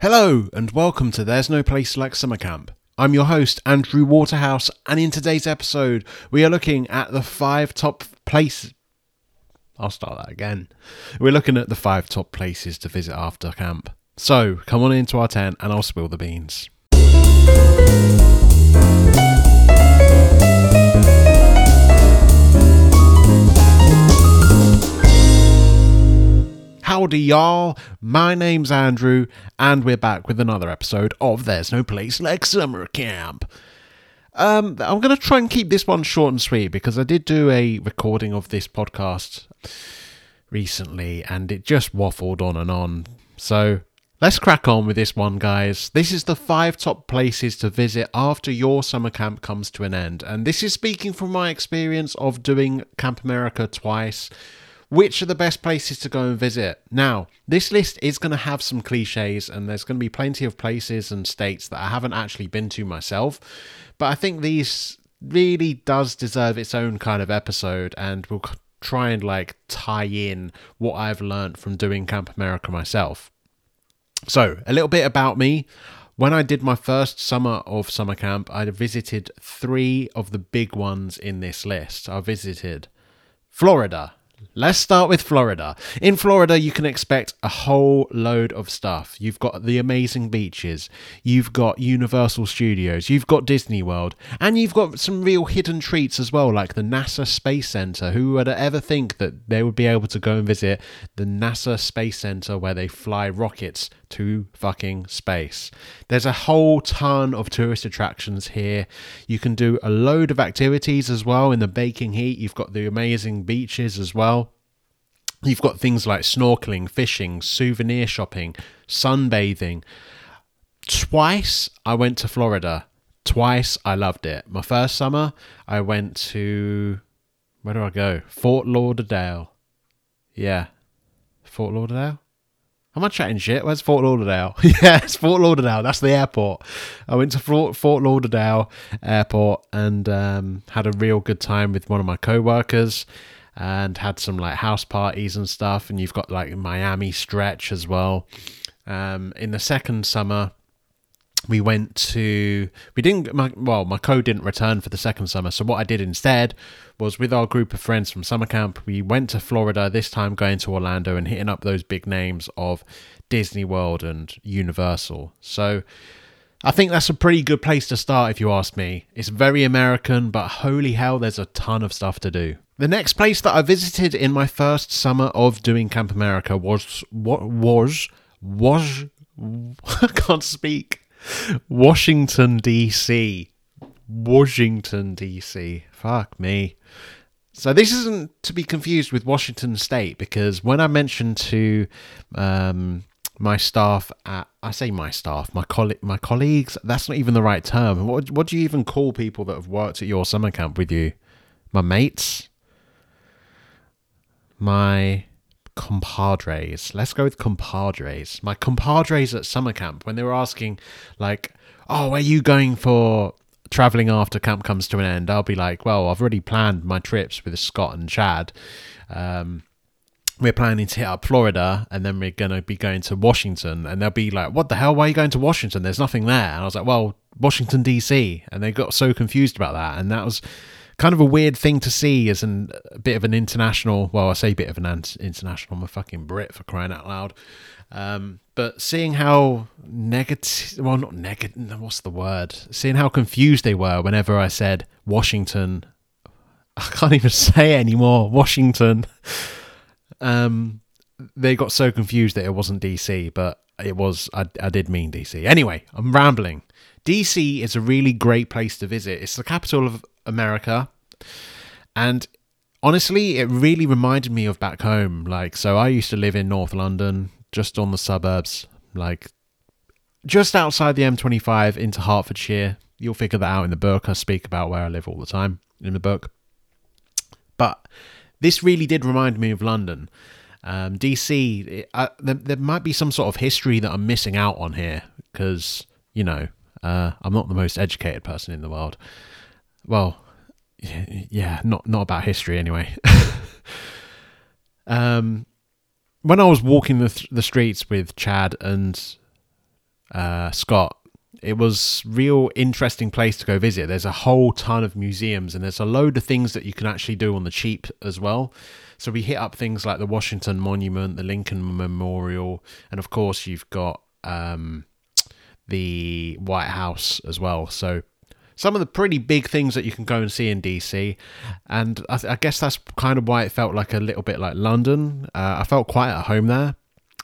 Hello, and welcome to There's No Place Like Summer Camp. I'm your host, Andrew Waterhouse, and in today's episode, we are looking at the five top places. I'll start that again. We're looking at the five top places to visit after camp. So, come on into our tent and I'll spill the beans. Howdy, y'all. My name's Andrew, and we're back with another episode of There's No Place Like Summer Camp. Um, I'm going to try and keep this one short and sweet because I did do a recording of this podcast recently and it just waffled on and on. So let's crack on with this one, guys. This is the five top places to visit after your summer camp comes to an end. And this is speaking from my experience of doing Camp America twice which are the best places to go and visit. Now, this list is going to have some cliches, and there's going to be plenty of places and states that I haven't actually been to myself, but I think these really does deserve its own kind of episode, and we'll try and like tie in what I've learned from doing Camp America myself. So, a little bit about me. When I did my first summer of summer camp, I visited three of the big ones in this list. I visited Florida, Let's start with Florida. In Florida, you can expect a whole load of stuff. You've got the amazing beaches, you've got Universal Studios, you've got Disney World, and you've got some real hidden treats as well, like the NASA Space Center. Who would ever think that they would be able to go and visit the NASA Space Center where they fly rockets to fucking space? There's a whole ton of tourist attractions here. You can do a load of activities as well in the baking heat. You've got the amazing beaches as well. You've got things like snorkeling, fishing, souvenir shopping, sunbathing. Twice I went to Florida. Twice I loved it. My first summer I went to where do I go? Fort Lauderdale. Yeah. Fort Lauderdale? Am I chatting shit? Where's Fort Lauderdale? yeah, it's Fort Lauderdale. That's the airport. I went to Fort, Fort Lauderdale Airport and um, had a real good time with one of my co-workers and had some like house parties and stuff. And you've got like Miami stretch as well. Um, in the second summer, we went to we didn't my, well my co didn't return for the second summer so what i did instead was with our group of friends from summer camp we went to florida this time going to orlando and hitting up those big names of disney world and universal so I think that's a pretty good place to start if you ask me. It's very American, but holy hell, there's a ton of stuff to do. The next place that I visited in my first summer of doing Camp America was what was was I can't speak. Washington DC. Washington DC. Fuck me. So this isn't to be confused with Washington State because when I mentioned to um, my staff at I say my staff, my coll- my colleagues, that's not even the right term. What what do you even call people that have worked at your summer camp with you? My mates? My compadres. Let's go with compadres. My compadres at summer camp when they were asking like, "Oh, are you going for traveling after camp comes to an end?" I'll be like, "Well, I've already planned my trips with Scott and Chad." Um, we're planning to hit up Florida and then we're going to be going to Washington. And they'll be like, what the hell? Why are you going to Washington? There's nothing there. And I was like, well, Washington, D.C. And they got so confused about that. And that was kind of a weird thing to see as an, a bit of an international, well, I say bit of an international, I'm a fucking Brit for crying out loud. Um, but seeing how negative, well, not negative, what's the word? Seeing how confused they were whenever I said Washington, I can't even say it anymore, Washington um, they got so confused that it wasn't DC, but it was. I, I did mean DC. Anyway, I'm rambling. DC is a really great place to visit. It's the capital of America, and honestly, it really reminded me of back home. Like, so I used to live in North London, just on the suburbs, like just outside the M25 into Hertfordshire. You'll figure that out in the book. I speak about where I live all the time in the book. But this really did remind me of London. Um, DC, it, uh, there, there, might be some sort of history that I'm missing out on here because, you know, uh, I'm not the most educated person in the world. Well, yeah, not not about history anyway. um, when I was walking the th- the streets with Chad and uh, Scott. It was real interesting place to go visit. There's a whole ton of museums and there's a load of things that you can actually do on the cheap as well. So we hit up things like the Washington Monument, the Lincoln Memorial, and of course you've got um, the White House as well. So some of the pretty big things that you can go and see in DC, and I, th- I guess that's kind of why it felt like a little bit like London. Uh, I felt quite at home there,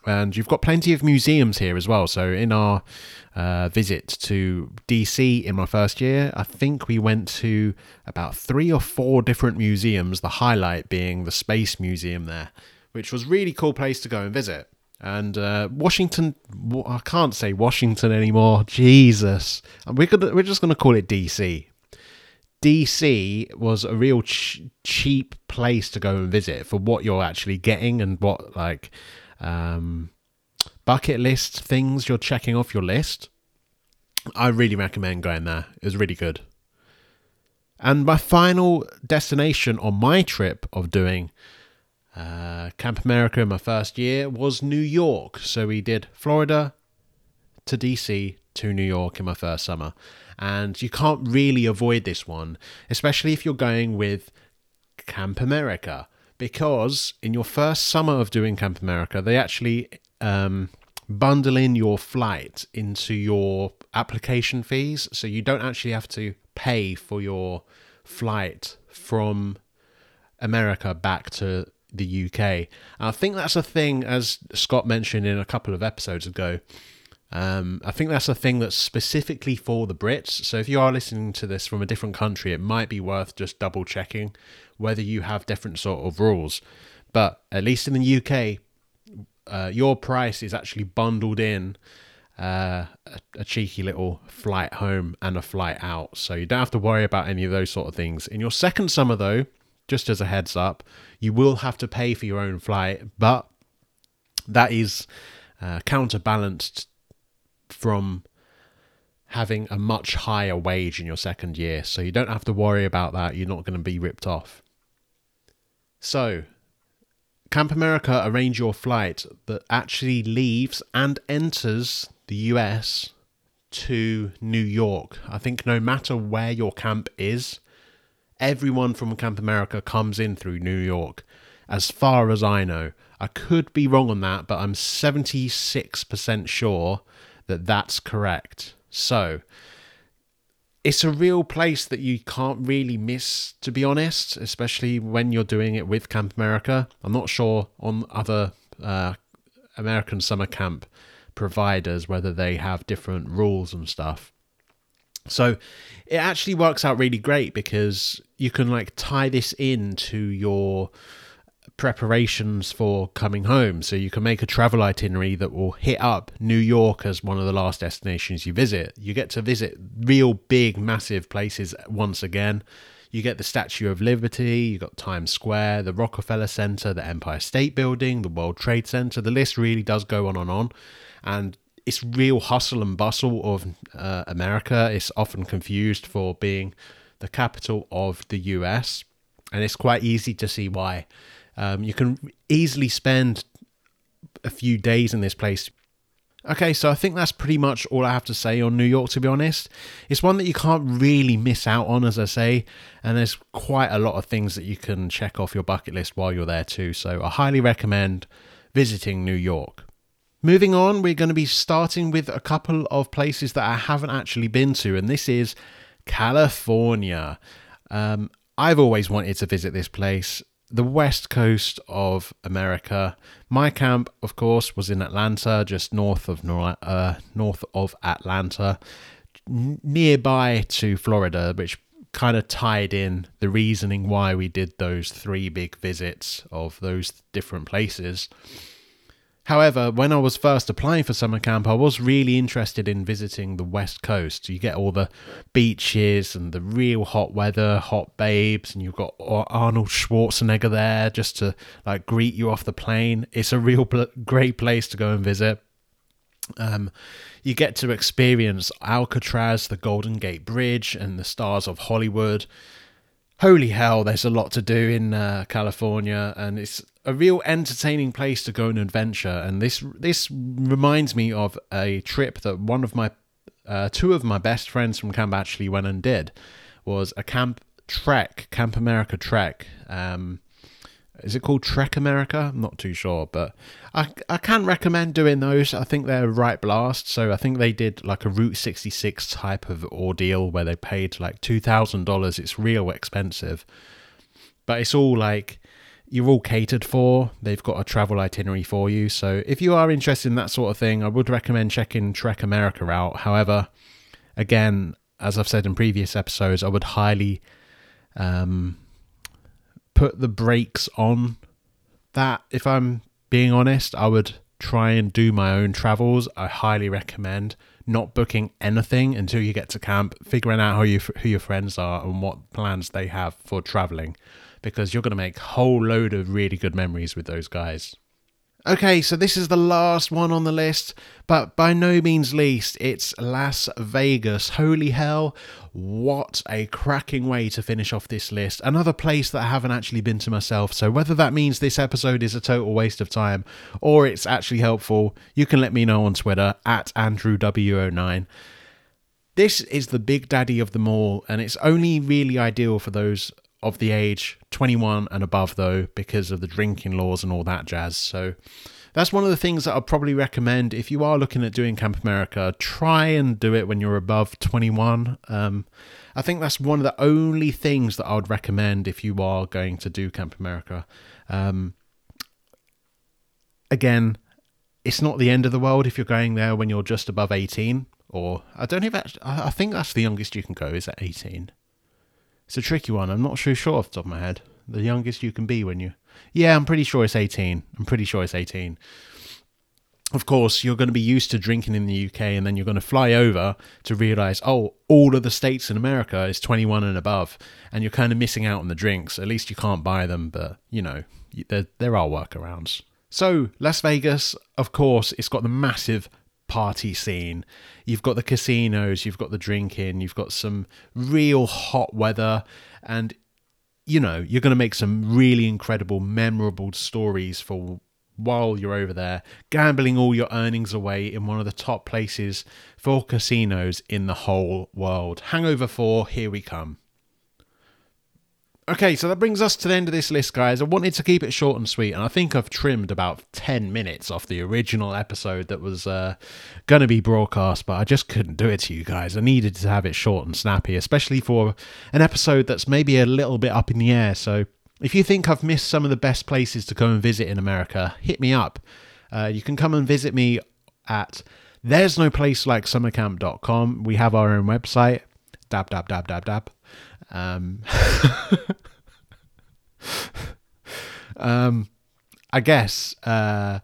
and you've got plenty of museums here as well. So in our uh, visit to DC in my first year, I think we went to about three or four different museums. The highlight being the Space Museum there, which was really cool place to go and visit. And uh, Washington, I can't say Washington anymore. Jesus, we're gonna, we're just to call it DC. DC was a real ch- cheap place to go and visit for what you're actually getting and what like um, bucket list things you're checking off your list. I really recommend going there. It was really good. And my final destination on my trip of doing uh, Camp America in my first year was New York. So we did Florida to DC to New York in my first summer. And you can't really avoid this one, especially if you're going with Camp America, because in your first summer of doing Camp America, they actually um, bundle in your flight into your application fees. So you don't actually have to pay for your flight from America back to the UK. And I think that's a thing, as Scott mentioned in a couple of episodes ago. Um, I think that's a thing that's specifically for the Brits. So if you are listening to this from a different country, it might be worth just double checking whether you have different sort of rules. But at least in the UK, uh, your price is actually bundled in uh, a, a, cheeky little flight home and a flight out. So you don't have to worry about any of those sort of things. In your second summer, though, just as a heads up, you will have to pay for your own flight, but that is uh, counterbalanced from having a much higher wage in your second year. So you don't have to worry about that. You're not going to be ripped off. So, Camp America arrange your flight that actually leaves and enters the US to New York. I think no matter where your camp is, everyone from Camp America comes in through New York, as far as I know. I could be wrong on that, but I'm 76% sure that that's correct. So, it's a real place that you can't really miss, to be honest, especially when you're doing it with Camp America. I'm not sure on other uh, American summer camp providers whether they have different rules and stuff. So it actually works out really great because you can like tie this into your preparations for coming home. So you can make a travel itinerary that will hit up New York as one of the last destinations you visit. You get to visit real big, massive places once again. You get the Statue of Liberty, you got Times Square, the Rockefeller Center, the Empire State Building, the World Trade Center. The list really does go on and on. And it's real hustle and bustle of uh, America. It's often confused for being the capital of the US, and it's quite easy to see why. Um, you can easily spend a few days in this place. Okay, so I think that's pretty much all I have to say on New York, to be honest. It's one that you can't really miss out on, as I say, and there's quite a lot of things that you can check off your bucket list while you're there, too. So I highly recommend visiting New York. Moving on, we're going to be starting with a couple of places that I haven't actually been to, and this is California. Um, I've always wanted to visit this place, the west coast of America. My camp, of course, was in Atlanta, just north of uh, north of Atlanta, nearby to Florida, which kind of tied in the reasoning why we did those three big visits of those different places. However, when I was first applying for summer camp, I was really interested in visiting the West Coast. You get all the beaches and the real hot weather, hot babes, and you've got Arnold Schwarzenegger there just to like greet you off the plane. It's a real pl- great place to go and visit. Um, you get to experience Alcatraz, the Golden Gate Bridge, and the stars of Hollywood. Holy hell, there's a lot to do in uh, California, and it's a real entertaining place to go and adventure. And this this reminds me of a trip that one of my uh, two of my best friends from camp actually went and did was a camp trek, Camp America trek. Um, is it called Trek America? I'm not too sure, but I I can recommend doing those. I think they're right blast. So I think they did like a Route 66 type of ordeal where they paid like two thousand dollars. It's real expensive, but it's all like you're all catered for. They've got a travel itinerary for you. So if you are interested in that sort of thing, I would recommend checking Trek America out. However, again, as I've said in previous episodes, I would highly um, put the brakes on that. If I'm being honest, I would try and do my own travels. I highly recommend not booking anything until you get to camp, figuring out who, you, who your friends are and what plans they have for traveling, because you're going to make a whole load of really good memories with those guys. Okay, so this is the last one on the list, but by no means least, it's Las Vegas. Holy hell, what a cracking way to finish off this list. Another place that I haven't actually been to myself, so whether that means this episode is a total waste of time or it's actually helpful, you can let me know on Twitter at AndrewW09. This is the big daddy of them all, and it's only really ideal for those of the age 21 and above, though, because of the drinking laws and all that jazz. So that's one of the things that I'd probably recommend if you are looking at doing Camp America. Try and do it when you're above 21. Um, I think that's one of the only things that I would recommend if you are going to do Camp America. Um, again, it's not the end of the world if you're going there when you're just above 18. Or I don't even. I think that's the youngest you can go is at 18. It's a tricky one. I'm not sure sure off the top of my head. The youngest you can be when you. Yeah, I'm pretty sure it's 18. I'm pretty sure it's 18. Of course, you're going to be used to drinking in the UK and then you're going to fly over to realize, oh, all of the states in America is 21 and above. And you're kind of missing out on the drinks. At least you can't buy them, but, you know, there, there are workarounds. So, Las Vegas, of course, it's got the massive party scene. You've got the casinos, you've got the drinking, you've got some real hot weather, and you know, you're going to make some really incredible, memorable stories for while you're over there, gambling all your earnings away in one of the top places for casinos in the whole world. Hangover 4, here we come. Okay, so that brings us to the end of this list, guys. I wanted to keep it short and sweet, and I think I've trimmed about 10 minutes off the original episode that was uh, going to be broadcast, but I just couldn't do it to you guys. I needed to have it short and snappy, especially for an episode that's maybe a little bit up in the air. So if you think I've missed some of the best places to go and visit in America, hit me up. Uh, you can come and visit me at there's no place like summercamp.com. We have our own website, dab, dab, dab, dab, dab. Um, um, I guess uh,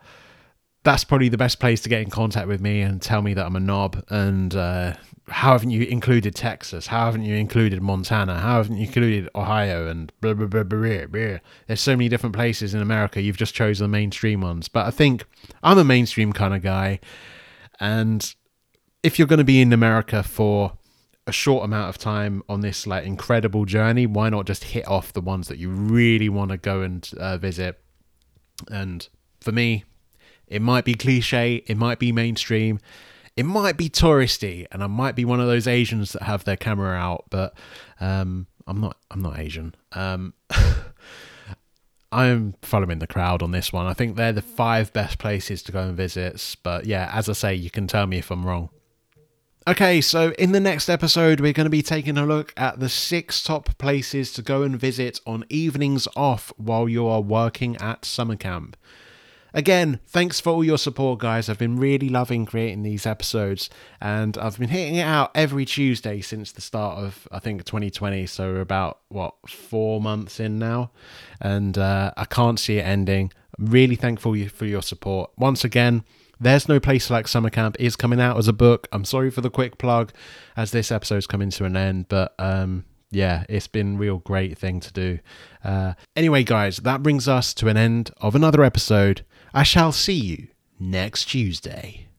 that's probably the best place to get in contact with me and tell me that I'm a knob. And uh, how haven't you included Texas? How haven't you included Montana? How haven't you included Ohio? And blah, blah, blah, blah, blah. There's so many different places in America. You've just chosen the mainstream ones. But I think I'm a mainstream kind of guy. And if you're going to be in America for a short amount of time on this like incredible journey, why not just hit off the ones that you really want to go and uh, visit? And for me, it might be cliche, it might be mainstream, it might be touristy, and I might be one of those Asians that have their camera out, but um, I'm not. I'm not Asian. Um, I'm following the crowd on this one. I think they're the five best places to go and visit. But yeah, as I say, you can tell me if I'm wrong. Okay, so in the next episode, we're going to be taking a look at the six top places to go and visit on evenings off while you are working at summer camp. Again, thanks for all your support, guys. I've been really loving creating these episodes, and I've been hitting it out every Tuesday since the start of, I think, 2020. So we're about, what, four months in now, and uh, I can't see it ending. I'm really thankful for your support. Once again, there's No Place Like Summer Camp is coming out as a book. I'm sorry for the quick plug as this episode's coming to an end, but um, yeah, it's been a real great thing to do. Uh, anyway, guys, that brings us to an end of another episode. I shall see you next Tuesday.